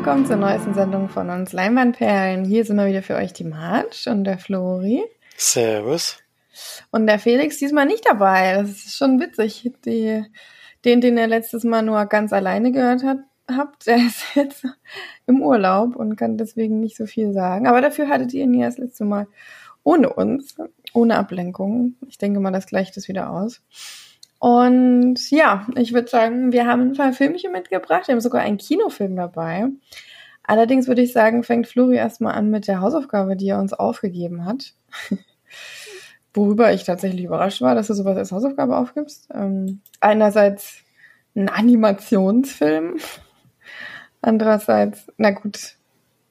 willkommen zur neuesten Sendung von uns Leinwandperlen. Hier sind wir wieder für euch die March und der Flori. Servus. Und der Felix diesmal nicht dabei. Das ist schon witzig. Die, den, den ihr letztes Mal nur ganz alleine gehört hat, habt, der ist jetzt im Urlaub und kann deswegen nicht so viel sagen. Aber dafür hattet ihr ihn ja das letzte Mal ohne uns, ohne Ablenkung. Ich denke mal, das gleicht es wieder aus. Und ja, ich würde sagen, wir haben ein paar Filmchen mitgebracht. Wir haben sogar einen Kinofilm dabei. Allerdings würde ich sagen, fängt Flori erstmal an mit der Hausaufgabe, die er uns aufgegeben hat. Worüber ich tatsächlich überrascht war, dass du sowas als Hausaufgabe aufgibst. Ähm, einerseits ein Animationsfilm. Andererseits, na gut,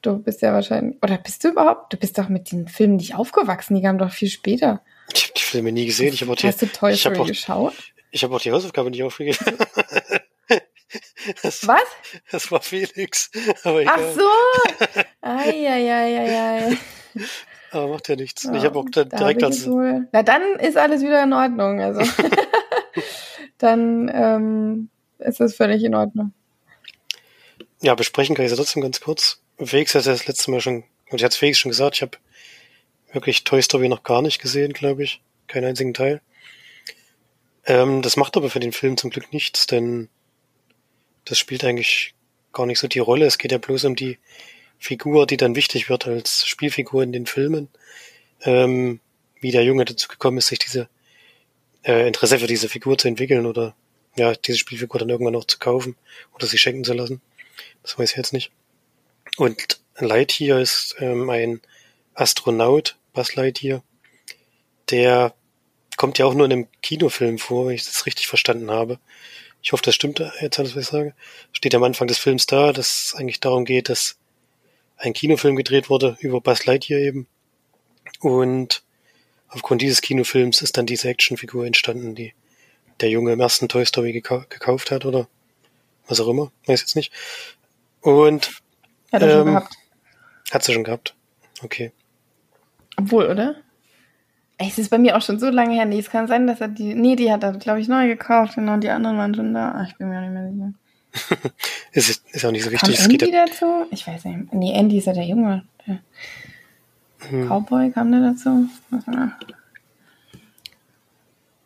du bist ja wahrscheinlich, oder bist du überhaupt? Du bist doch mit den Filmen nicht aufgewachsen, die kamen doch viel später. Ich habe die Filme nie gesehen. Ich habe auch die, Hast du Toy Story geschaut? Ich habe auch die Hausaufgabe nicht aufgegeben. das, Was? das war Felix. Aber egal. Ach so! Eieieiei. Aber macht ja nichts. ich habe auch dann Da direkt als wohl. Na, dann ist alles wieder in Ordnung. Also dann ähm, ist es völlig in Ordnung. ja besprechen kann ich es trotzdem ganz kurz. Felix hat ja das letzte Mal schon, und ich hatte Felix schon gesagt, ich habe wirklich Toy Story noch gar nicht gesehen, glaube ich. Keinen einzigen Teil. Ähm, das macht aber für den Film zum Glück nichts, denn das spielt eigentlich gar nicht so die Rolle. Es geht ja bloß um die Figur, die dann wichtig wird als Spielfigur in den Filmen. Ähm, wie der Junge dazu gekommen ist, sich diese äh, Interesse für diese Figur zu entwickeln oder ja, diese Spielfigur dann irgendwann noch zu kaufen oder sie schenken zu lassen. Das weiß ich jetzt nicht. Und Lightyear ist ähm, ein Astronaut, Buzz Lightyear, der kommt ja auch nur in einem Kinofilm vor, wenn ich das richtig verstanden habe. Ich hoffe, das stimmt jetzt alles, was ich sage. Steht am Anfang des Films da, dass es eigentlich darum geht, dass ein Kinofilm gedreht wurde über Buzz Lightyear eben. Und aufgrund dieses Kinofilms ist dann diese Actionfigur entstanden, die der Junge im ersten Toy Story gekau gekauft hat oder was auch immer, weiß jetzt nicht. Und Hat er schon Ähm, gehabt. hat sie schon gehabt. Okay. Obwohl, oder? Es ist bei mir auch schon so lange her. Nee, es kann sein, dass er die. Nee, die hat er, glaube ich, neu gekauft. Genau, und die anderen waren schon da. Ach, ich bin mir auch nicht mehr sicher. Ist, ist auch nicht so Kam wichtig. Geht Andy ja, dazu? Ich weiß nicht. Nee, Andy ist ja der Junge. Der Hm. Cowboy kam der dazu?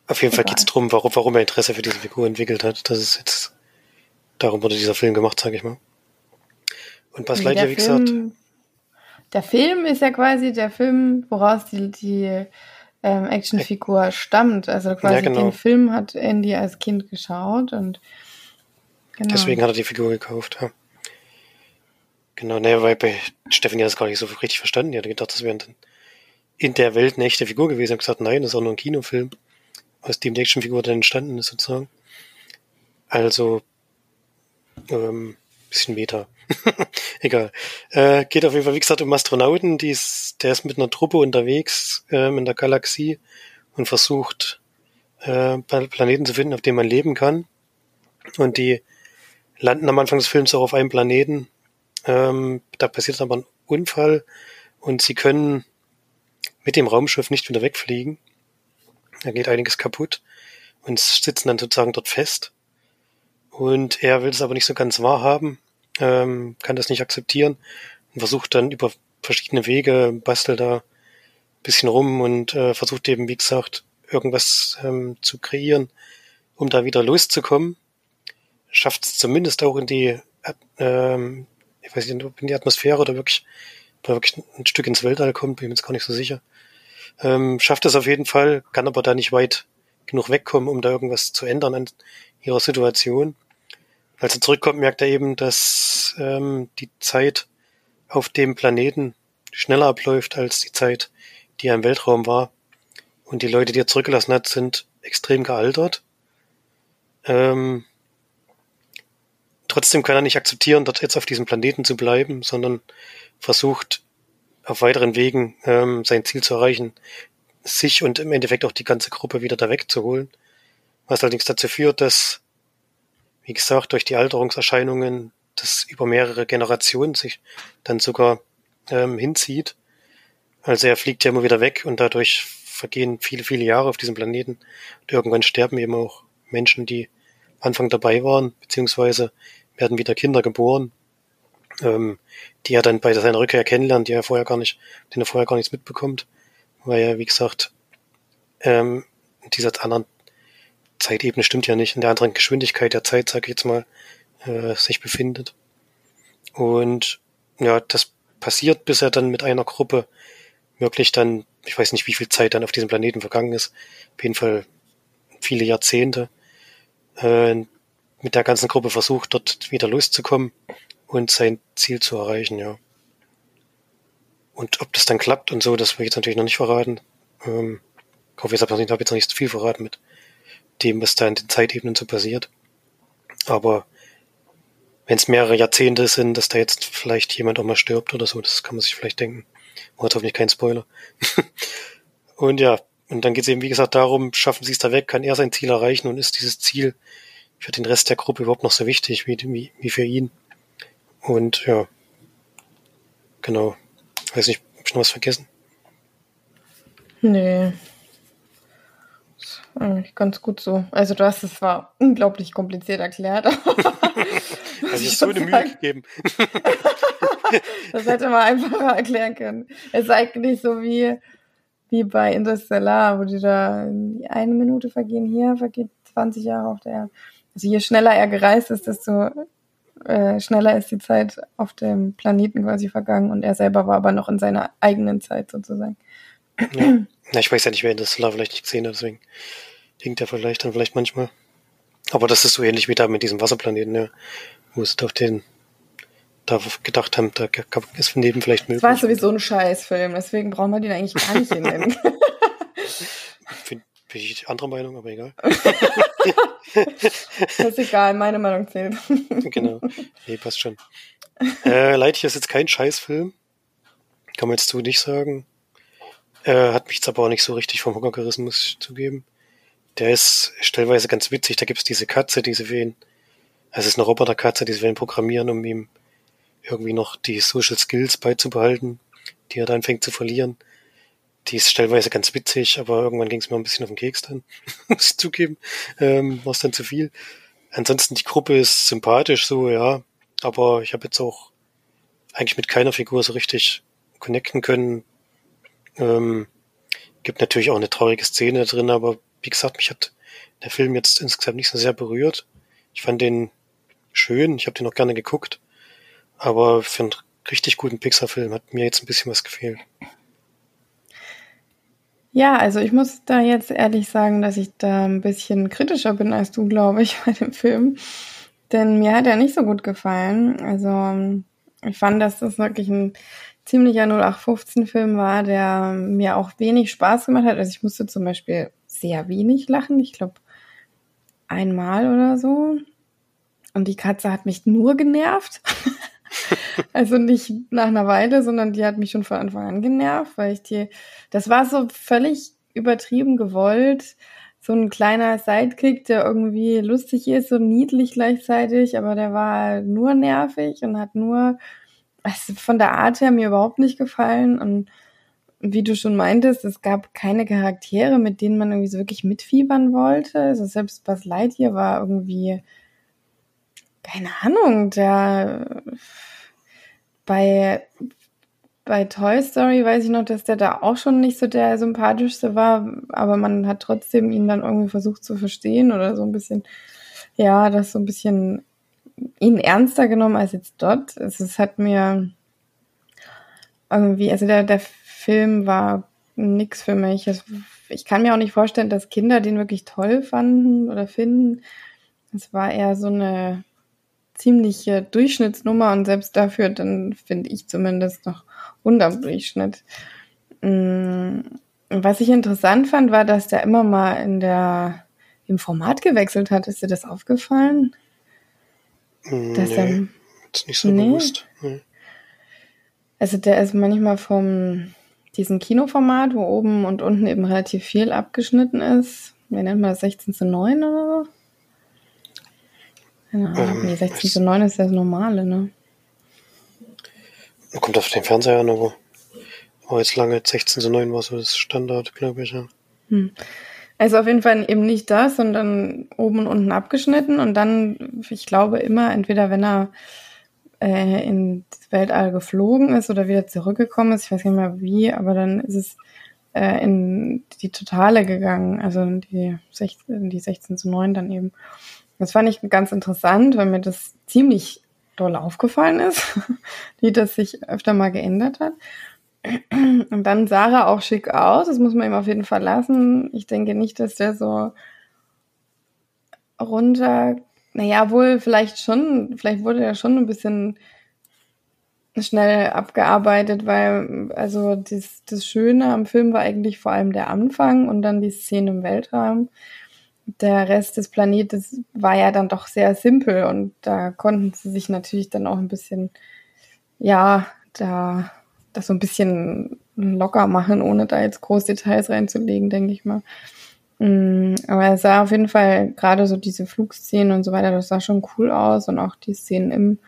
Auf jeden Fall geht es darum, warum, warum er Interesse für diese Figur entwickelt hat. Das ist jetzt, darum wurde dieser Film gemacht, sage ich mal. Und Buzz Lightyear, wie gesagt, Der Film ist ja quasi der Film, woraus die, die ähm, Actionfigur stammt. Also quasi Ja, genau. den Film hat Andy als Kind geschaut und genau. deswegen hat er die Figur gekauft. Ja. Genau, naja, weil bei Stephanie hat das gar nicht so richtig verstanden. Die hat gedacht, das wäre dann in der Welt eine echte Figur gewesen. Ich habe gesagt, nein, das ist auch nur ein Kinofilm, aus dem die Actionfigur dann entstanden ist, sozusagen. Also, ähm, bisschen Meta. Egal. Äh, geht auf jeden Fall, wie gesagt, um Astronauten. Die ist, der ist mit einer Truppe unterwegs ähm, in der Galaxie und versucht, äh, Pla- Planeten zu finden, auf denen man leben kann. Und die landen am Anfang des Films auch auf einem Planeten. Ähm, da passiert aber ein Unfall und sie können mit dem Raumschiff nicht wieder wegfliegen. Da geht einiges kaputt und sitzen dann sozusagen dort fest. Und er will es aber nicht so ganz wahrhaben, ähm, kann das nicht akzeptieren und versucht dann über verschiedene Wege, bastelt da ein bisschen rum und äh, versucht eben, wie gesagt, irgendwas ähm, zu kreieren, um da wieder loszukommen. Schafft es zumindest auch in die, ähm, ich weiß nicht, in die Atmosphäre oder wirklich, ob er wirklich ein Stück ins Weltall kommt, bin ich mir jetzt gar nicht so sicher. Ähm, schafft es auf jeden Fall, kann aber da nicht weit genug wegkommen, um da irgendwas zu ändern an ihrer Situation. Als er zurückkommt, merkt er eben, dass ähm, die Zeit auf dem Planeten schneller abläuft als die Zeit, die er im Weltraum war. Und die Leute, die er zurückgelassen hat, sind extrem gealtert. Ähm, trotzdem kann er nicht akzeptieren, dort jetzt auf diesem Planeten zu bleiben, sondern versucht auf weiteren Wegen ähm, sein Ziel zu erreichen, sich und im Endeffekt auch die ganze Gruppe wieder da wegzuholen. Was allerdings dazu führt, dass, wie gesagt, durch die Alterungserscheinungen das über mehrere Generationen sich dann sogar ähm, hinzieht. Also er fliegt ja immer wieder weg und dadurch vergehen viele, viele Jahre auf diesem Planeten. Und irgendwann sterben eben auch Menschen, die Anfang dabei waren, beziehungsweise werden wieder Kinder geboren. ähm, die er dann bei seiner Rückkehr kennenlernt, die er vorher gar nicht, den er vorher gar nichts mitbekommt, weil er, wie gesagt, ähm, dieser anderen Zeitebene stimmt ja nicht, in der anderen Geschwindigkeit der Zeit, sag ich jetzt mal, äh, sich befindet. Und ja, das passiert, bis er dann mit einer Gruppe wirklich dann, ich weiß nicht, wie viel Zeit dann auf diesem Planeten vergangen ist, auf jeden Fall viele Jahrzehnte, äh, mit der ganzen Gruppe versucht, dort wieder loszukommen und sein Ziel zu erreichen, ja. Und ob das dann klappt und so, das will ich jetzt natürlich noch nicht verraten. Ähm, ich hoffe, ich habe jetzt noch nicht zu viel verraten mit dem, was da in den Zeitebenen so passiert. Aber wenn es mehrere Jahrzehnte sind, dass da jetzt vielleicht jemand auch mal stirbt oder so, das kann man sich vielleicht denken. War hoffentlich kein Spoiler. und ja, und dann geht es eben, wie gesagt, darum, schaffen sie es da weg, kann er sein Ziel erreichen und ist dieses Ziel für den Rest der Gruppe überhaupt noch so wichtig wie, wie, wie für ihn. Und ja, genau. Weiß nicht, hab ich noch was vergessen? Nee. Eigentlich ganz gut so. Also du hast es zwar unglaublich kompliziert erklärt. Hast sich so eine Mühe gegeben. das hätte man einfacher erklären können. Es ist eigentlich so wie, wie bei Interstellar, wo die da eine Minute vergehen hier, vergeht 20 Jahre auf der Erde. Also je schneller er gereist ist, desto äh, schneller ist die Zeit auf dem Planeten quasi vergangen und er selber war aber noch in seiner eigenen Zeit sozusagen. Ja. Na, ich weiß ja nicht, wer Interstellar vielleicht nicht gesehen hat, deswegen hinkt er vielleicht dann vielleicht manchmal. Aber das ist so ähnlich wie da mit diesem Wasserplaneten, ja wo sie auf den da gedacht haben, da ist von neben vielleicht möglich. Das war sowieso ein Scheißfilm, deswegen brauchen wir den eigentlich gar nicht nennen. Bin, bin ich anderer Meinung, aber egal. das ist egal, meine Meinung zählt. genau. Nee, passt schon. Äh, Lightyear ist jetzt kein Scheißfilm. Kann man jetzt so nicht sagen. Äh, hat mich jetzt aber auch nicht so richtig vom Hocker gerissen, muss ich zugeben. Der ist stellweise ganz witzig. Da gibt's diese Katze, diese für ihn es ist eine Roboterkatze, die sie wollen programmieren, um ihm irgendwie noch die Social Skills beizubehalten, die er dann fängt zu verlieren. Die ist stellweise ganz witzig, aber irgendwann ging es mir ein bisschen auf den Keks dann, muss ich zugeben. Ähm, war es dann zu viel. Ansonsten die Gruppe ist sympathisch so, ja, aber ich habe jetzt auch eigentlich mit keiner Figur so richtig connecten können. Ähm, gibt natürlich auch eine traurige Szene drin, aber wie gesagt, mich hat der Film jetzt insgesamt nicht so sehr berührt. Ich fand den schön, ich habe den noch gerne geguckt, aber für einen richtig guten Pixar-Film hat mir jetzt ein bisschen was gefehlt. Ja, also ich muss da jetzt ehrlich sagen, dass ich da ein bisschen kritischer bin als du, glaube ich, bei dem Film. Denn mir hat er nicht so gut gefallen. Also ich fand, dass das wirklich ein ziemlicher 0815-Film war, der mir auch wenig Spaß gemacht hat. Also ich musste zum Beispiel sehr wenig lachen. Ich glaube einmal oder so. Und die Katze hat mich nur genervt. also nicht nach einer Weile, sondern die hat mich schon von Anfang an genervt, weil ich die, das war so völlig übertrieben gewollt. So ein kleiner Sidekick, der irgendwie lustig ist und niedlich gleichzeitig, aber der war nur nervig und hat nur, also von der Art her mir überhaupt nicht gefallen und wie du schon meintest, es gab keine Charaktere, mit denen man irgendwie so wirklich mitfiebern wollte. Also selbst Buzz Lightyear war irgendwie keine Ahnung, der bei, bei Toy Story weiß ich noch, dass der da auch schon nicht so der sympathischste war, aber man hat trotzdem ihn dann irgendwie versucht zu verstehen oder so ein bisschen, ja, das so ein bisschen ihn ernster genommen als jetzt dort. Es, es hat mir irgendwie, also der, der Film war nix für mich. Es, ich kann mir auch nicht vorstellen, dass Kinder den wirklich toll fanden oder finden. Es war eher so eine ziemliche Durchschnittsnummer und selbst dafür dann finde ich zumindest noch unterm Durchschnitt. Mm, was ich interessant fand, war, dass der immer mal in der, im Format gewechselt hat. Ist dir das aufgefallen? Dass nee, ist nicht so nee. bewusst. Nee. Also der ist manchmal vom diesem Kinoformat, wo oben und unten eben relativ viel abgeschnitten ist. Wie nennt man das? 16 zu 9 oder so? Keine Ahnung. Ähm, nee, 16 zu 9 ist das Normale, ne? Kommt auf den Fernseher an, aber, aber jetzt lange 16 zu 9 war so das Standard, glaube ich, ja. Hm. Also auf jeden Fall eben nicht das, sondern oben und unten abgeschnitten und dann, ich glaube immer, entweder wenn er äh, ins Weltall geflogen ist oder wieder zurückgekommen ist. Ich weiß nicht mehr wie, aber dann ist es äh, in die Totale gegangen, also in die, 16, in die 16 zu 9 dann eben. Das fand ich ganz interessant, weil mir das ziemlich doll aufgefallen ist, wie das sich öfter mal geändert hat. Und dann sah er auch schick aus, das muss man ihm auf jeden Fall lassen. Ich denke nicht, dass der so runter, naja, wohl vielleicht schon, vielleicht wurde er schon ein bisschen schnell abgearbeitet, weil also das, das Schöne am Film war eigentlich vor allem der Anfang und dann die Szene im Weltraum. Der Rest des Planetes war ja dann doch sehr simpel und da konnten sie sich natürlich dann auch ein bisschen, ja, da das so ein bisschen locker machen, ohne da jetzt groß Details reinzulegen, denke ich mal. Mm, aber es sah auf jeden Fall gerade so diese Flugszenen und so weiter, das sah schon cool aus und auch die Szenen im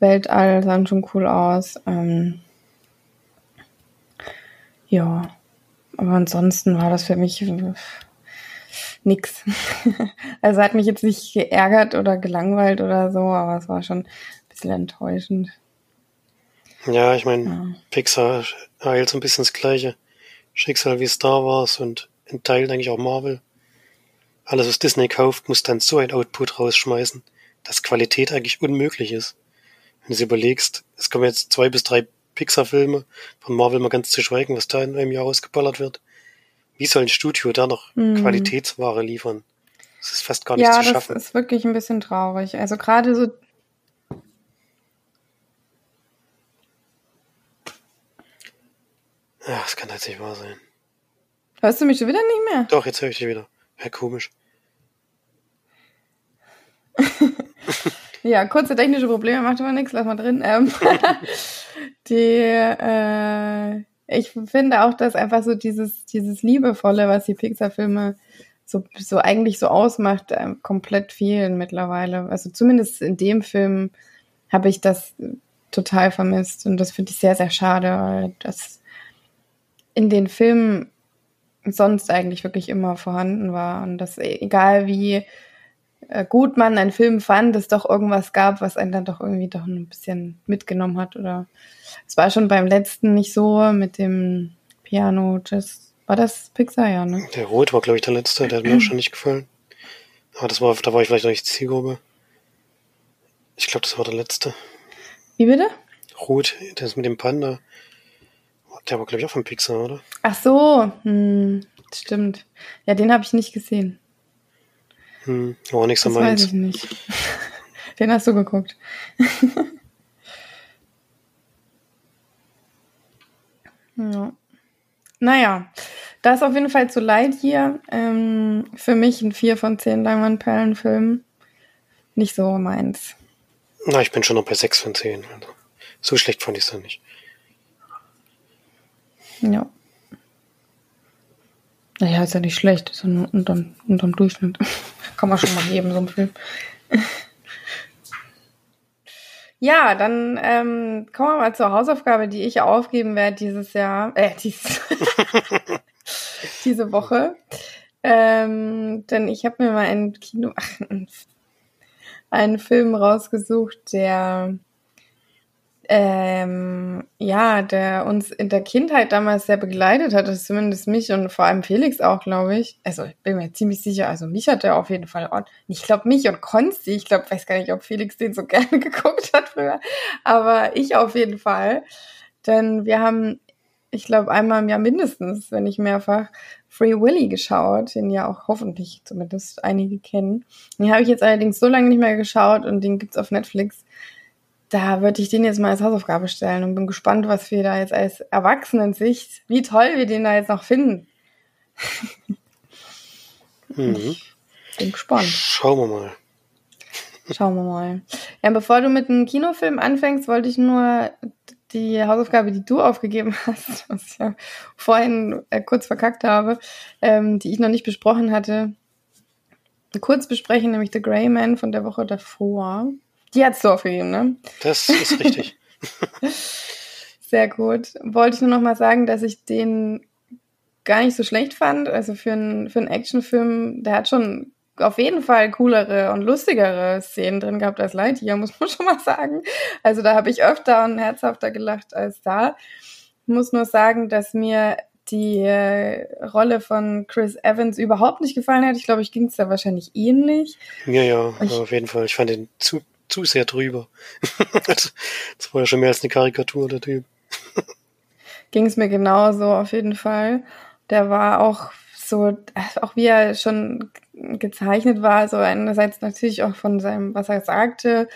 Weltall sahen schon cool aus. Ähm, ja, aber ansonsten war das für mich nix. also hat mich jetzt nicht geärgert oder gelangweilt oder so, aber es war schon ein bisschen enttäuschend. Ja, ich meine, ja. Pixar eilt so ein bisschen das gleiche Schicksal wie Star Wars und in Teilen eigentlich auch Marvel. Alles, was Disney kauft, muss dann so ein Output rausschmeißen, dass Qualität eigentlich unmöglich ist. Wenn du es überlegst, es kommen jetzt zwei bis drei Pixar-Filme, von Marvel mal ganz zu schweigen, was da in einem Jahr ausgeballert wird. Wie soll ein Studio da noch hm. Qualitätsware liefern? Das ist fast gar nicht ja, zu schaffen. Ja, das ist wirklich ein bisschen traurig. Also gerade so Ja, das kann jetzt nicht wahr sein. Hörst du mich schon wieder nicht mehr? Doch, jetzt höre ich dich wieder. Ja, komisch. Ja, kurze technische Probleme, macht aber nichts, lass mal drin. Ähm, die, äh, ich finde auch, dass einfach so dieses, dieses Liebevolle, was die Pixar-Filme so, so eigentlich so ausmacht, äh, komplett fehlen mittlerweile. Also zumindest in dem Film habe ich das total vermisst und das finde ich sehr, sehr schade, weil das in den Filmen sonst eigentlich wirklich immer vorhanden war und das egal wie äh, gut man einen Film fand, es doch irgendwas gab, was einen dann doch irgendwie doch ein bisschen mitgenommen hat. Oder es war schon beim letzten nicht so mit dem Piano. Das, war das Pixar, ja, ne? Der Rot war, glaube ich, der letzte, der hat mir auch schon nicht gefallen. Aber das war, da war ich vielleicht noch nicht Zielgruppe. Ich glaube, das war der letzte. Wie bitte? Rot, das mit dem Panda. Der war, glaube ich, auch von Pixar, oder? Ach so, hm, stimmt. Ja, den habe ich nicht gesehen. Hm, war nicht so das meins. Weiß ich nicht. Den hast du geguckt. ja. Naja, das ist auf jeden Fall zu leid hier. Ähm, für mich ein 4 von 10 Leinwandperlenfilm. Nicht so meins. Na, ich bin schon noch bei 6 von 10. Also, so schlecht fand ich es dann nicht. Ja. Naja, ist ja nicht schlecht. Ist ja nur unterm, unterm Durchschnitt. Kann man schon mal geben, so ein Film. ja, dann ähm, kommen wir mal zur Hausaufgabe, die ich aufgeben werde dieses Jahr. Äh, dieses diese Woche. Ähm, denn ich habe mir mal ein Kino, ach, einen Film rausgesucht, der ähm, ja, der uns in der Kindheit damals sehr begleitet hat, das zumindest mich und vor allem Felix auch, glaube ich. Also ich bin mir ziemlich sicher, also mich hat er auf jeden Fall, ich glaube mich und Konsti, ich glaube, weiß gar nicht, ob Felix den so gerne geguckt hat früher, aber ich auf jeden Fall. Denn wir haben, ich glaube, einmal im Jahr mindestens, wenn nicht mehrfach, Free Willy geschaut, den ja auch hoffentlich zumindest einige kennen. Den habe ich jetzt allerdings so lange nicht mehr geschaut und den gibt's auf Netflix da würde ich den jetzt mal als Hausaufgabe stellen und bin gespannt, was wir da jetzt als Erwachsenensicht, wie toll wir den da jetzt noch finden. Mhm. Bin gespannt. Schauen wir mal. Schauen wir mal. Ja, bevor du mit einem Kinofilm anfängst, wollte ich nur die Hausaufgabe, die du aufgegeben hast, was ich ja vorhin äh, kurz verkackt habe, ähm, die ich noch nicht besprochen hatte, kurz besprechen, nämlich The Grey Man von der Woche davor. Die hat's du aufgegeben, ne? Das ist richtig. Sehr gut. Wollte ich nur noch mal sagen, dass ich den gar nicht so schlecht fand. Also für einen, für einen Actionfilm, der hat schon auf jeden Fall coolere und lustigere Szenen drin gehabt als Lightyear, muss man schon mal sagen. Also da habe ich öfter und herzhafter gelacht als da. Ich muss nur sagen, dass mir die äh, Rolle von Chris Evans überhaupt nicht gefallen hat. Ich glaube, ich ging es da wahrscheinlich ähnlich. Ja, ja, ich, auf jeden Fall. Ich fand den zu, zu sehr drüber. das war ja schon mehr als eine Karikatur, der Typ. ging es mir genauso, auf jeden Fall. Der war auch so, auch wie er schon gezeichnet war, so einerseits natürlich auch von seinem, was er sagte,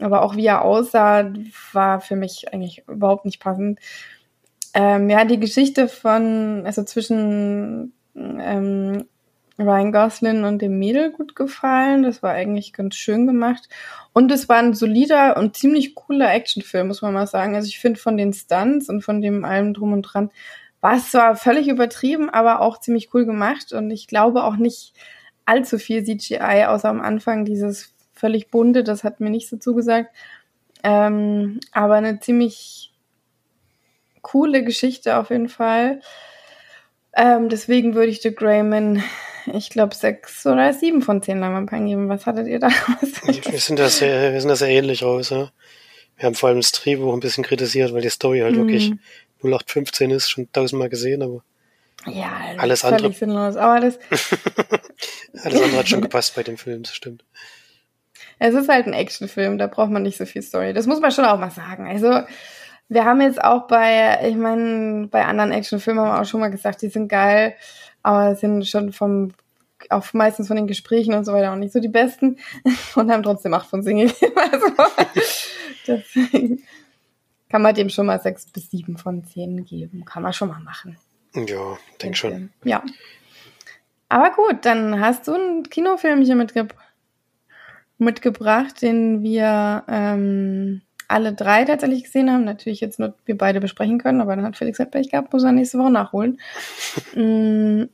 aber auch wie er aussah, war für mich eigentlich überhaupt nicht passend. Ähm, ja, die Geschichte von, also zwischen ähm, Ryan Gosling und dem Mädel gut gefallen. Das war eigentlich ganz schön gemacht. Und es war ein solider und ziemlich cooler Actionfilm, muss man mal sagen. Also ich finde von den Stunts und von dem allem drum und dran war es zwar völlig übertrieben, aber auch ziemlich cool gemacht. Und ich glaube auch nicht allzu viel CGI, außer am Anfang dieses völlig bunte, das hat mir nicht so zugesagt. Ähm, aber eine ziemlich coole Geschichte auf jeden Fall. Ähm, deswegen würde ich The Greyman, ich glaube, sechs oder sieben von zehn Leinwandperlen geben. Was hattet ihr da? wir, sind da sehr, wir sind da sehr ähnlich raus. Ja? Wir haben vor allem das Drehbuch ein bisschen kritisiert, weil die Story halt mm. wirklich 0815 ist, schon tausendmal gesehen, aber ja, alles andere. Sinnlos. Aber das alles andere hat schon gepasst bei dem Film, das stimmt. Es ist halt ein Actionfilm, da braucht man nicht so viel Story. Das muss man schon auch mal sagen. Also, wir haben jetzt auch bei, ich meine, bei anderen Actionfilmen haben wir auch schon mal gesagt, die sind geil, aber sind schon vom, auch meistens von den Gesprächen und so weiter auch nicht so die besten und haben trotzdem acht von gegeben. Also, deswegen kann man dem schon mal sechs bis sieben von zehn geben. Kann man schon mal machen. Ja, denk schon. Ja. Aber gut, dann hast du ein Kinofilmchen mitge mitgebracht, den wir ähm, alle drei tatsächlich gesehen haben. Natürlich jetzt nur wir beide besprechen können, aber dann hat Felix halt Pech gehabt, muss er nächste Woche nachholen. mm,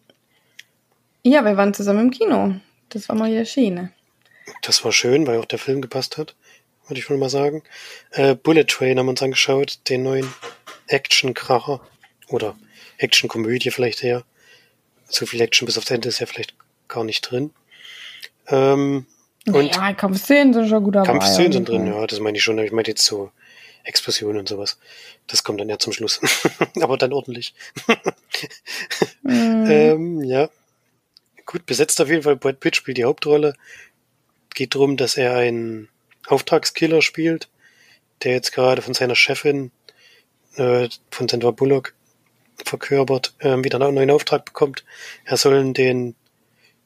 ja, wir waren zusammen im Kino. Das war mal wieder Schiene. Das war schön, weil auch der Film gepasst hat, würde ich wohl mal sagen. Äh, Bullet Train haben wir uns angeschaut, den neuen Action-Kracher. Oder Action-Komödie vielleicht eher. So viel Action bis aufs Ende ist ja vielleicht gar nicht drin. Ähm, und ja, Kampfszenen sind schon gut dabei. Kampfszenen sind drin, ja, das meine ich schon. Ich meine jetzt so Explosionen und sowas. Das kommt dann ja zum Schluss. Aber dann ordentlich. mm. ähm, ja. Gut besetzt auf jeden Fall. Brad Pitt spielt die Hauptrolle. Geht darum, dass er einen Auftragskiller spielt, der jetzt gerade von seiner Chefin, äh, von Sandra Bullock, verkörpert, äh, wieder einen neuen Auftrag bekommt. Er soll den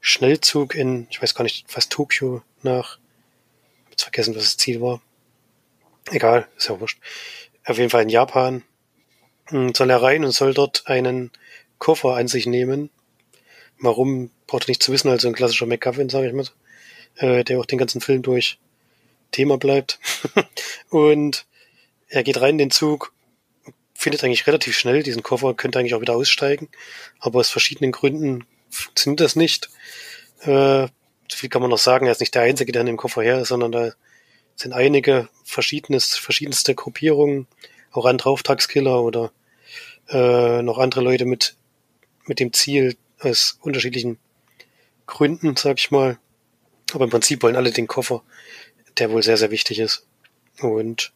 Schnellzug in, ich weiß gar nicht, was Tokio nach, jetzt vergessen, was das Ziel war. Egal, ist ja wurscht. Auf jeden Fall in Japan hm, soll er rein und soll dort einen Koffer an sich nehmen. Warum, braucht er nicht zu wissen, also ein klassischer McGuffin, sage ich mal, äh, der auch den ganzen Film durch Thema bleibt. und er geht rein in den Zug, findet eigentlich relativ schnell diesen Koffer, könnte eigentlich auch wieder aussteigen, aber aus verschiedenen Gründen funktioniert das nicht. Äh, so viel kann man noch sagen, er ist nicht der Einzige, der in dem Koffer her ist, sondern da sind einige verschiedenes, verschiedenste Gruppierungen, auch andere Auftragskiller oder äh, noch andere Leute mit, mit dem Ziel aus unterschiedlichen Gründen, sag ich mal. Aber im Prinzip wollen alle den Koffer, der wohl sehr, sehr wichtig ist. Und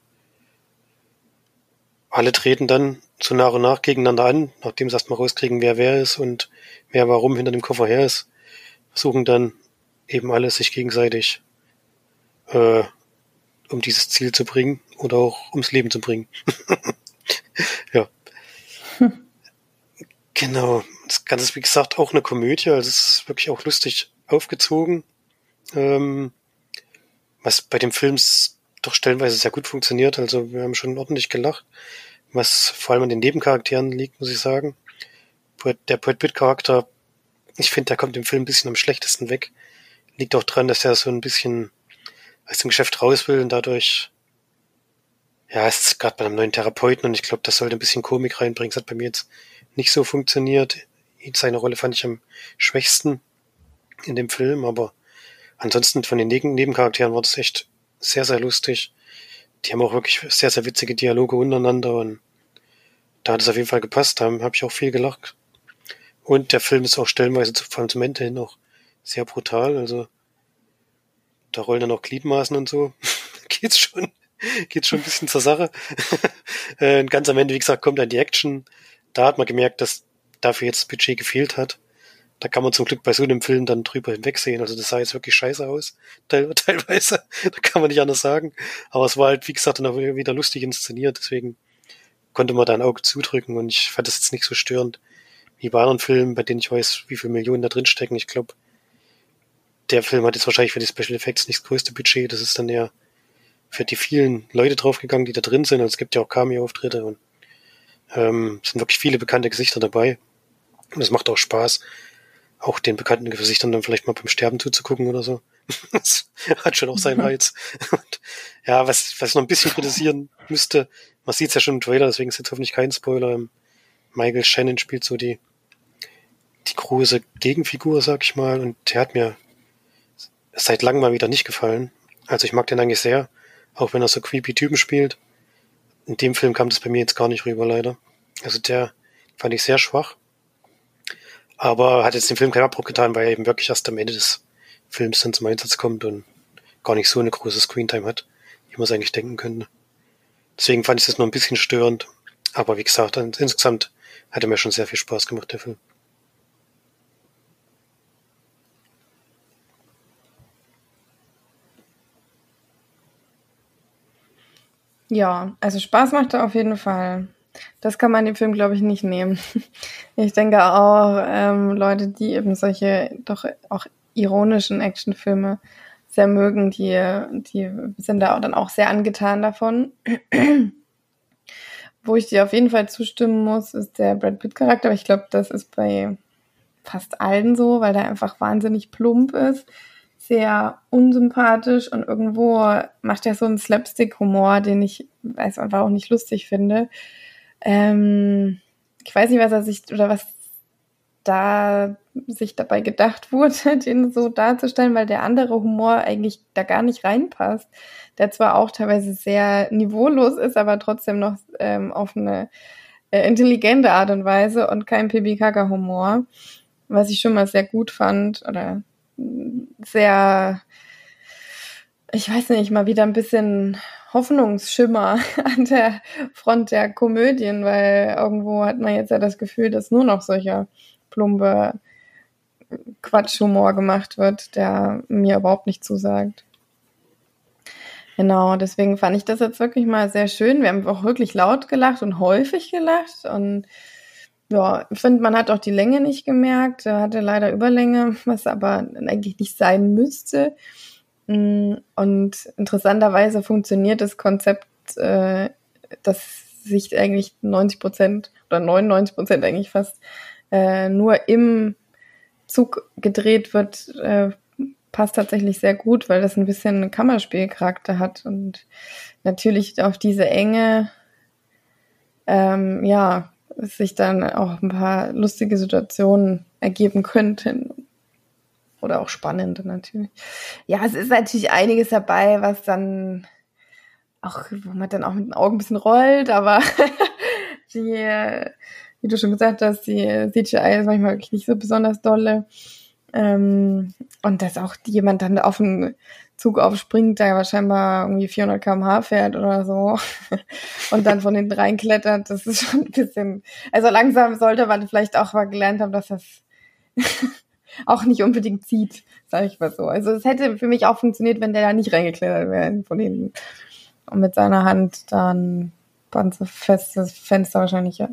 alle treten dann so nach und nach gegeneinander an, nachdem sie erstmal rauskriegen, wer wer ist und wer warum hinter dem Koffer her ist, versuchen dann eben alle sich gegenseitig äh, um dieses Ziel zu bringen oder auch ums Leben zu bringen. ja. Hm. Genau. Das Ganze ist, wie gesagt, auch eine Komödie, also es ist wirklich auch lustig aufgezogen. Ähm, was bei dem Film doch stellenweise sehr gut funktioniert. Also wir haben schon ordentlich gelacht, was vor allem an den Nebencharakteren liegt, muss ich sagen. Der Brad Pitt Charakter, ich finde, der kommt im Film ein bisschen am schlechtesten weg. Liegt auch dran, dass er so ein bisschen aus dem Geschäft raus will und dadurch, ja, ist gerade bei einem neuen Therapeuten und ich glaube, das sollte ein bisschen Komik reinbringen. Das hat bei mir jetzt nicht so funktioniert. Seine Rolle fand ich am schwächsten in dem Film, aber ansonsten von den Nebencharakteren war das echt sehr, sehr lustig. Die haben auch wirklich sehr, sehr witzige Dialoge untereinander und da hat es auf jeden Fall gepasst. Da habe ich auch viel gelacht. Und der Film ist auch stellenweise vor allem zum Ende hin auch sehr brutal. Also da rollen dann auch Gliedmaßen und so. geht's schon, geht's schon ein bisschen zur Sache. äh, ganz am Ende, wie gesagt, kommt dann die Action. Da hat man gemerkt, dass dafür jetzt das Budget gefehlt hat. Da kann man zum Glück bei so einem Film dann drüber hinwegsehen. Also das sah jetzt wirklich scheiße aus, teilweise. Da kann man nicht anders sagen. Aber es war halt, wie gesagt, dann auch wieder lustig inszeniert. Deswegen konnte man da ein Auge zudrücken und ich fand das jetzt nicht so störend wie bei anderen Filmen, bei denen ich weiß, wie viele Millionen da drin stecken. Ich glaube, der Film hat jetzt wahrscheinlich für die Special Effects nicht das größte Budget. Das ist dann eher für die vielen Leute draufgegangen, die da drin sind. Und es gibt ja auch Cameo-Auftritte und ähm, es sind wirklich viele bekannte Gesichter dabei. Und es macht auch Spaß, auch den bekannten Gesichtern dann vielleicht mal beim Sterben zuzugucken oder so. das hat schon auch seinen Reiz. Und ja, was, was ich noch ein bisschen kritisieren müsste, man sieht es ja schon im Trailer, deswegen ist jetzt hoffentlich kein Spoiler. Michael Shannon spielt so die, die große Gegenfigur, sag ich mal, und der hat mir seit langem mal wieder nicht gefallen. Also ich mag den eigentlich sehr, auch wenn er so creepy Typen spielt. In dem Film kam das bei mir jetzt gar nicht rüber, leider. Also der fand ich sehr schwach. Aber hat jetzt dem Film keinen Abbruch getan, weil er eben wirklich erst am Ende des Films dann zum Einsatz kommt und gar nicht so eine große Screentime hat, wie man es eigentlich denken könnte. Deswegen fand ich das nur ein bisschen störend. Aber wie gesagt, insgesamt hat er mir schon sehr viel Spaß gemacht, der Film. Ja, also Spaß macht er auf jeden Fall. Das kann man dem Film, glaube ich, nicht nehmen. Ich denke auch, ähm, Leute, die eben solche doch auch ironischen Actionfilme sehr mögen, die, die sind da dann auch sehr angetan davon. Wo ich dir auf jeden Fall zustimmen muss, ist der Brad Pitt-Charakter, aber ich glaube, das ist bei fast allen so, weil der einfach wahnsinnig plump ist sehr unsympathisch und irgendwo macht er so einen Slapstick-Humor, den ich weiß einfach auch nicht lustig finde. Ähm, ich weiß nicht, was er sich oder was da sich dabei gedacht wurde, den so darzustellen, weil der andere Humor eigentlich da gar nicht reinpasst. Der zwar auch teilweise sehr niveaulos ist, aber trotzdem noch ähm, auf eine äh, intelligente Art und Weise und kein Pipi-Kaka-Humor, was ich schon mal sehr gut fand oder sehr, ich weiß nicht, mal wieder ein bisschen Hoffnungsschimmer an der Front der Komödien, weil irgendwo hat man jetzt ja das Gefühl, dass nur noch solcher plumpe Quatschhumor gemacht wird, der mir überhaupt nicht zusagt. Genau, deswegen fand ich das jetzt wirklich mal sehr schön. Wir haben auch wirklich laut gelacht und häufig gelacht und ja, ich finde, man hat auch die Länge nicht gemerkt. Er hatte leider Überlänge, was aber eigentlich nicht sein müsste. Mm, und interessanterweise funktioniert das Konzept, äh, dass sich eigentlich 90 Prozent oder 99 Prozent eigentlich fast äh, nur im Zug gedreht wird, äh, passt tatsächlich sehr gut, weil das ein bisschen Kammerspielcharakter hat und natürlich auf diese Enge, ähm, ja, sich dann auch ein paar lustige Situationen ergeben könnten. Oder auch spannende natürlich. Ja, es ist natürlich einiges dabei, was dann auch, wo man dann auch mit den Augen ein bisschen rollt, aber die, wie du schon gesagt hast, die CGI ist manchmal wirklich nicht so besonders dolle. Ähm, und dass auch jemand dann auf den Zug aufspringt, der wahrscheinlich irgendwie 400 km/h fährt oder so und dann von hinten reinklettert, das ist schon ein bisschen, also langsam sollte man vielleicht auch mal gelernt haben, dass das auch nicht unbedingt zieht, sage ich mal so. Also es hätte für mich auch funktioniert, wenn der da nicht reingeklettert wäre von hinten und mit seiner Hand dann panzerfestes Fenster wahrscheinlich ja,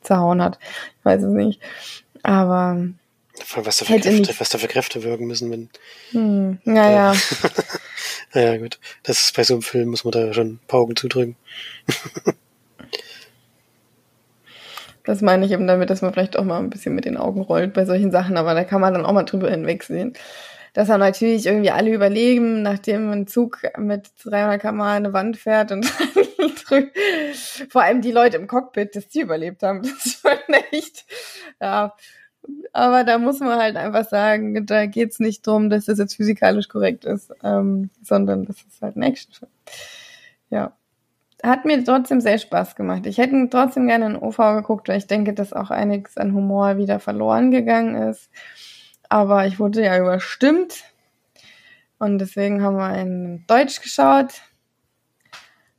zerhauen hat. Ich weiß es nicht. Aber was da, für Kräfte, was da für Kräfte wirken müssen, wenn. Hm, naja. naja, gut. Das ist bei so einem Film, muss man da schon ein paar Augen zudrücken. das meine ich eben damit, dass man vielleicht auch mal ein bisschen mit den Augen rollt bei solchen Sachen, aber da kann man dann auch mal drüber hinwegsehen. Dass dann natürlich irgendwie alle überleben, nachdem ein Zug mit 300 km eine Wand fährt und vor allem die Leute im Cockpit, dass die überlebt haben. Das ist schon echt, ja, aber da muss man halt einfach sagen, da geht's nicht drum, dass das jetzt physikalisch korrekt ist, ähm, sondern das ist halt ein Actionfilm. Ja. Hat mir trotzdem sehr Spaß gemacht. Ich hätte trotzdem gerne in OV geguckt, weil ich denke, dass auch einiges an Humor wieder verloren gegangen ist. Aber ich wurde ja überstimmt. Und deswegen haben wir in Deutsch geschaut.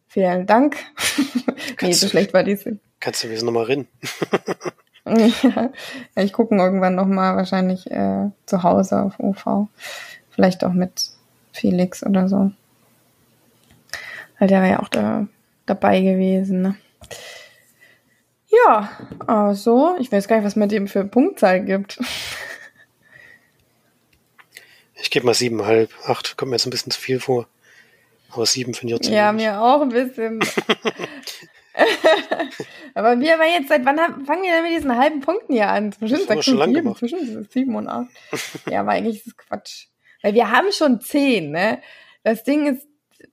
Vielen Dank. nee, so schlecht war die. Kannst du mir nochmal rennen? ja, ich gucke irgendwann nochmal wahrscheinlich äh, zu Hause auf UV. Vielleicht auch mit Felix oder so. Weil der war ja auch da dabei gewesen. Ne? Ja, aber so, ich weiß gar nicht, was man dem für Punktzahl gibt. Ich gebe mal siebeneinhalb. Acht kommt mir jetzt ein bisschen zu viel vor. Aber sieben finde ich auch Ja, mir auch ein bisschen. aber wir aber jetzt, seit wann fangen wir denn mit diesen halben Punkten hier an? Zwischen sechs und sieben, zwischen sieben und acht. ja, aber eigentlich ist das Quatsch. Weil wir haben schon zehn, ne? Das Ding ist,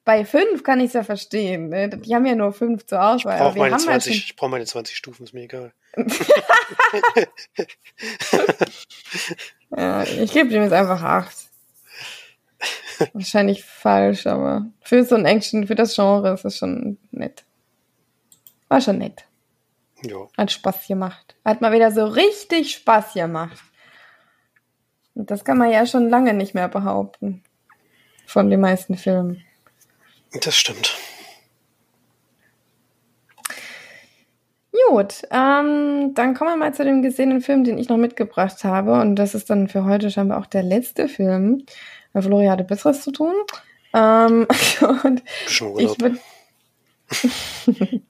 bei fünf kann ich es ja verstehen. Ne? Die haben ja nur fünf zur Auswahl. Ich brauche meine, 20, halt ich brauch meine 20 Stufen, ist mir egal. ja, ich gebe dem jetzt einfach acht. Wahrscheinlich falsch, aber für so ein Action, für das Genre ist es schon nett. War schon nett. Ja. Hat Spaß gemacht. Hat mal wieder so richtig Spaß gemacht. Und das kann man ja schon lange nicht mehr behaupten. Von den meisten Filmen. Das stimmt. Gut, ähm, dann kommen wir mal zu dem gesehenen Film, den ich noch mitgebracht habe. Und das ist dann für heute scheinbar auch der letzte Film. Weil Florian hatte Besseres zu tun. Ähm, und ich würde.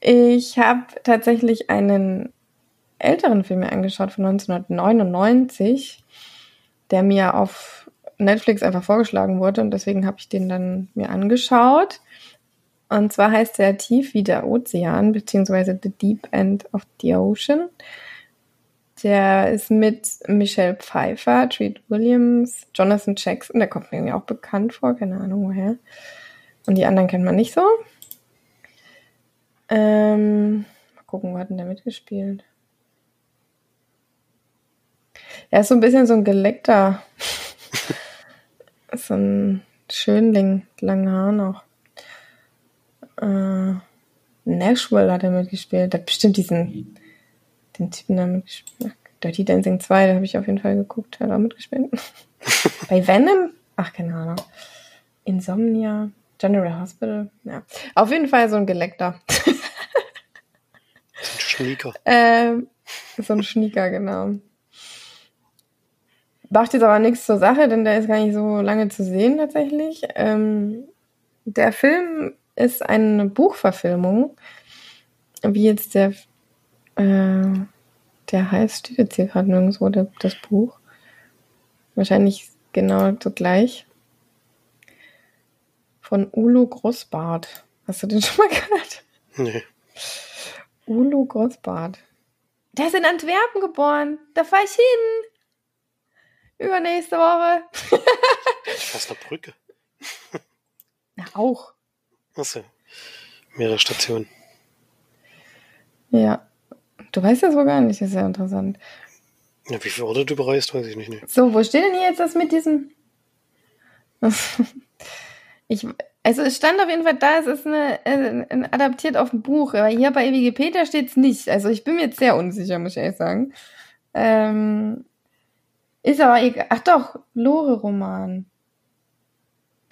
ich habe tatsächlich einen älteren Film mir angeschaut von 1999, der mir auf Netflix einfach vorgeschlagen wurde und deswegen habe ich den dann mir angeschaut. Und zwar heißt der Tief wie der Ozean, beziehungsweise The Deep End of the Ocean. Der ist mit Michelle Pfeiffer, Treat Williams, Jonathan Jackson, der kommt mir irgendwie auch bekannt vor, keine Ahnung woher. Und die anderen kennt man nicht so. Ähm, mal gucken, wo hat denn der mitgespielt? Er ist so ein bisschen so ein geleckter, so ein Schönling, lange Haar noch. Äh, Nashville hat er mitgespielt. Der hat bestimmt diesen, den Typen da mitgespielt. Dirty Dancing 2, da habe ich auf jeden Fall geguckt, hat er mitgespielt. Bei Venom? Ach, keine Ahnung. Insomnia, General Hospital, ja. Auf jeden Fall so ein Geleckter. so ein Schnieker. Ähm, so ein Schnieker, genau. Macht jetzt aber nichts zur Sache, denn der ist gar nicht so lange zu sehen tatsächlich. Ähm, der Film ist eine Buchverfilmung, wie jetzt der, äh, der heißt, steht jetzt hier gerade nirgendwo, der, das Buch. Wahrscheinlich genau so gleich. Von Ulo Grossbart. Hast du den schon mal gehört? Nee. Ulo Grossbart. Der ist in Antwerpen geboren. Da fahre ich hin. Übernächste Woche. Fast eine Brücke. Na, auch. Achso. Mehrere Stationen. Ja. Du weißt das wohl gar nicht, das ist ja interessant. Ja, wie viele Orte du bereist, weiß ich nicht. Nee. So, wo steht denn hier jetzt das mit diesem? ich, also es stand auf jeden Fall da, es ist eine, äh, ein adaptiert auf ein Buch, aber hier bei Wikipedia steht es nicht. Also ich bin mir jetzt sehr unsicher, muss ich ehrlich sagen. Ähm, ist aber egal. Ach doch, Lore-Roman.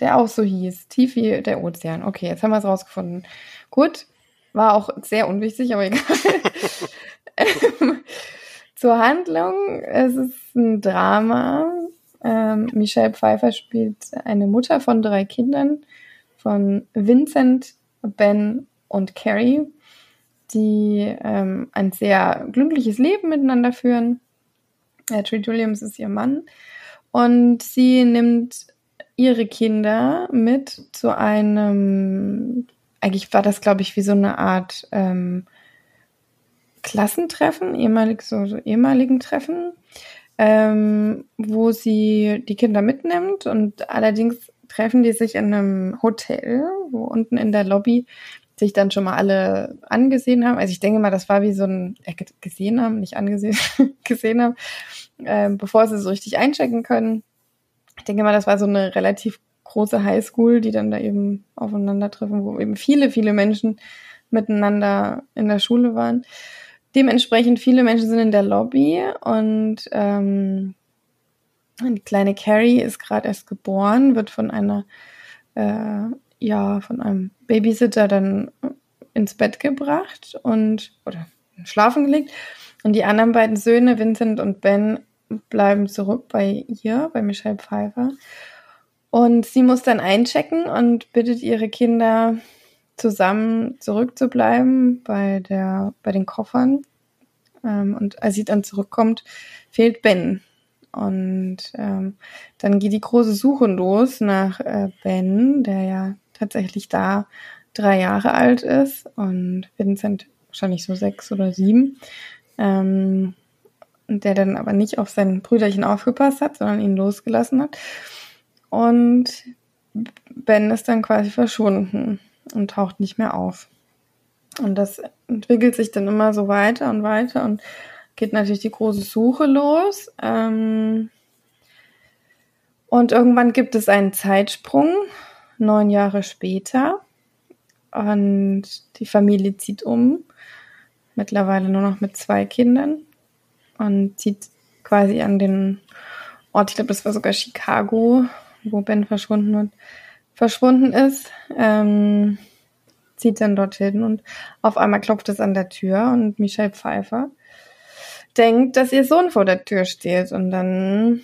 Der auch so hieß. Tief wie der Ozean. Okay, jetzt haben wir es rausgefunden. Gut. War auch sehr unwichtig, aber egal. Zur Handlung. Es ist ein Drama. Ähm, Michelle Pfeiffer spielt eine Mutter von drei Kindern von Vincent, Ben und Carrie, die ähm, ein sehr glückliches Leben miteinander führen. Äh, Treat Williams ist ihr Mann. Und sie nimmt ihre Kinder mit zu einem, eigentlich war das, glaube ich, wie so eine Art ähm, Klassentreffen, ehemalig, so, so ehemaligen Treffen, ähm, wo sie die Kinder mitnimmt und allerdings treffen die sich in einem Hotel, wo unten in der Lobby sich dann schon mal alle angesehen haben. Also ich denke mal, das war wie so ein, äh, gesehen haben, nicht angesehen, gesehen haben, äh, bevor sie so richtig einchecken können. Ich denke mal, das war so eine relativ große Highschool, die dann da eben aufeinandertreffen, wo eben viele, viele Menschen miteinander in der Schule waren. Dementsprechend viele Menschen sind in der Lobby und ähm, Die kleine Carrie ist gerade erst geboren, wird von einer, äh, ja, von einem Babysitter dann ins Bett gebracht und oder schlafen gelegt. Und die anderen beiden Söhne, Vincent und Ben, bleiben zurück bei ihr, bei Michelle Pfeiffer. Und sie muss dann einchecken und bittet ihre Kinder zusammen zurückzubleiben bei der, bei den Koffern. Ähm, und als sie dann zurückkommt, fehlt Ben. Und ähm, dann geht die große Suche los nach äh, Ben, der ja tatsächlich da drei Jahre alt ist und Vincent wahrscheinlich so sechs oder sieben. Ähm, der dann aber nicht auf sein Brüderchen aufgepasst hat, sondern ihn losgelassen hat. Und Ben ist dann quasi verschwunden und taucht nicht mehr auf. Und das entwickelt sich dann immer so weiter und weiter und geht natürlich die große Suche los. Ähm und irgendwann gibt es einen Zeitsprung, neun Jahre später. Und die Familie zieht um, mittlerweile nur noch mit zwei Kindern. Und zieht quasi an den Ort, ich glaube, das war sogar Chicago, wo Ben verschwunden und verschwunden ist, ähm, zieht dann dorthin und auf einmal klopft es an der Tür und Michelle Pfeiffer denkt, dass ihr Sohn vor der Tür steht. Und dann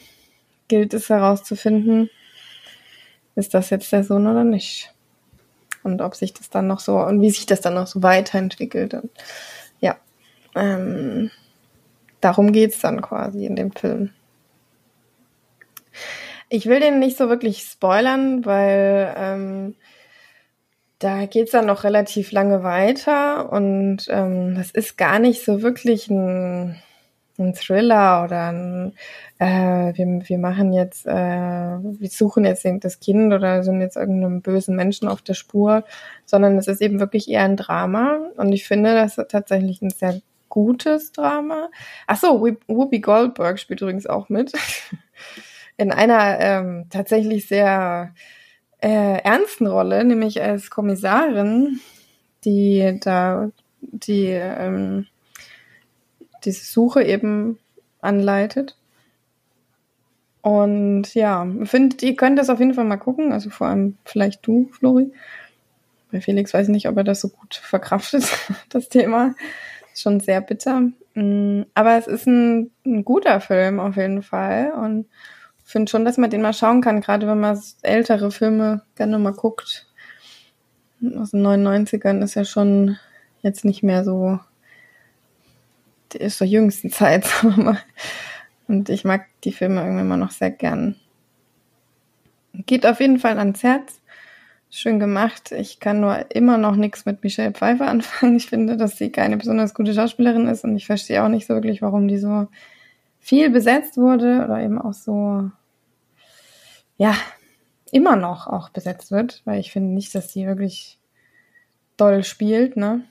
gilt es herauszufinden, ist das jetzt der Sohn oder nicht? Und ob sich das dann noch so und wie sich das dann noch so weiterentwickelt. Und ja, ähm, darum geht's dann quasi in dem Film. Ich will den nicht so wirklich spoilern, weil ähm, da geht's dann noch relativ lange weiter und ähm, das ist gar nicht so wirklich ein, ein Thriller oder ein, äh, wir, wir machen jetzt, äh, wir suchen jetzt das Kind oder sind jetzt irgendeinem bösen Menschen auf der Spur, sondern es ist eben wirklich eher ein Drama und ich finde, das ist tatsächlich ein sehr gutes Drama. Ach so, Whoopi Goldberg spielt übrigens auch mit. In einer ähm, tatsächlich sehr äh, ernsten Rolle, nämlich als Kommissarin, die da die ähm, diese Suche eben anleitet. Und ja, findet, ihr könnt das auf jeden Fall mal gucken, also vor allem vielleicht du, Flori. Bei Felix weiß ich nicht, ob er das so gut verkraftet, das Thema schon sehr bitter. Mm, aber es ist ein, ein guter Film auf jeden Fall und finde schon, dass man den mal schauen kann, gerade wenn man ältere Filme gerne mal guckt. Aus den 99ern ist ja schon jetzt nicht mehr so, ist zur jüngsten Zeit, Und ich mag die Filme irgendwie immer noch sehr gern. Geht auf jeden Fall ans Herz schön gemacht. Ich kann nur immer noch nichts mit Michelle Pfeiffer anfangen. Ich finde, dass sie keine besonders gute Schauspielerin ist und ich verstehe auch nicht so wirklich, warum die so viel besetzt wurde oder eben auch so, ja, immer noch auch besetzt wird, weil ich finde nicht, dass sie wirklich doll spielt, ne?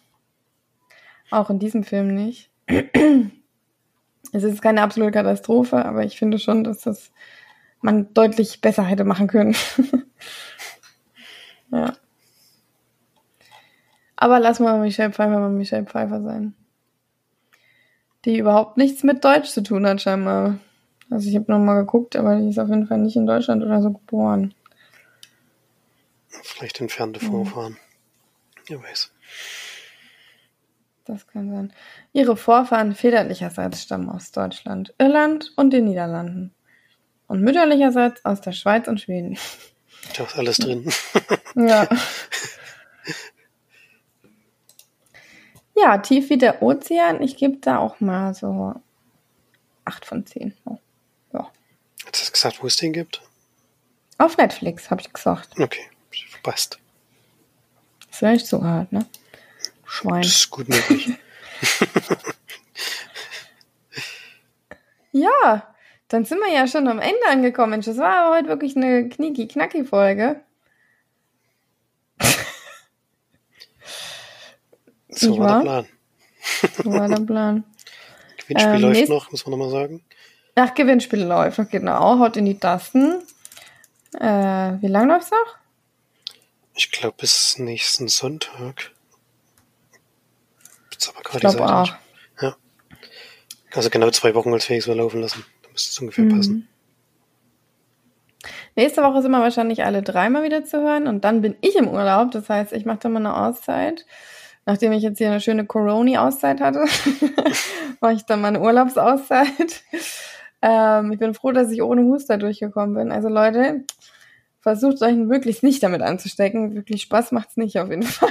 Auch in diesem Film nicht. Es ist keine absolute Katastrophe, aber ich finde schon, dass das man deutlich besser hätte machen können. Ja. Aber lass mal Michelle Pfeiffer mal Michelle Pfeiffer sein. Die überhaupt nichts mit Deutsch zu tun hat, scheinbar. Also ich habe nochmal geguckt, aber die ist auf jeden Fall nicht in Deutschland oder so geboren. Vielleicht entfernte Vorfahren. Wer ja, weiß. Das kann sein. Ihre Vorfahren väterlicherseits stammen aus Deutschland, Irland und den Niederlanden. Und mütterlicherseits aus der Schweiz und Schweden. Da ist alles drin. Ja. Ja, tief wie der Ozean. Ich gebe da auch mal so 8 von 10. Ja. Hast du gesagt, wo es den gibt? Auf Netflix, habe ich gesagt. Okay, passt. Das wäre nicht so hart, ne? Schwein. Das ist gut möglich. ja, dann sind wir ja schon am Ende angekommen. Mensch, das war aber heute wirklich eine knicki-knacki-Folge. So war der Plan. So war der Plan. Gewinnspiel ähm, läuft noch, muss man nochmal sagen. Ach, Gewinnspiel läuft noch, genau. Haut in die Tasten. Äh, wie lange läuft's noch? Ich glaube bis nächsten Sonntag. Jetzt aber gerade ich glaube auch. Ja. Also genau zwei Wochen als Felix laufen lassen. Da müsste es ungefähr mhm. passen. Nächste Woche sind wir wahrscheinlich alle dreimal wieder zu hören und dann bin ich im Urlaub. Das heißt, ich mache dann mal eine Auszeit. Nachdem ich jetzt hier eine schöne Corona-Auszeit hatte, mache ich dann mal eine Urlaubsauszeit. Ähm, ich bin froh, dass ich ohne Huster durchgekommen bin. Also Leute, versucht euch wirklich nicht damit anzustecken. Wirklich Spaß macht's nicht auf jeden Fall.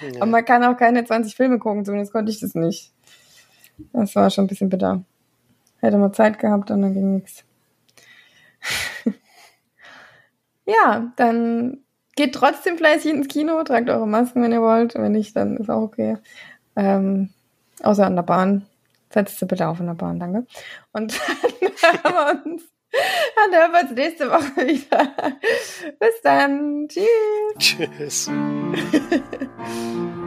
Ja. Aber man kann auch keine 20 Filme gucken, zumindest konnte ich das nicht. Das war schon ein bisschen bitter. Hätte mal Zeit gehabt und dann ging nichts. Ja, dann geht trotzdem fleißig ins Kino, tragt eure Masken, wenn ihr wollt. Wenn nicht, dann ist auch okay. Ähm, außer an der Bahn. Setzt sie bitte auf in der Bahn, danke. Und dann hören wir uns, dann hören wir uns nächste Woche wieder. Bis dann. Tschüss. Tschüss.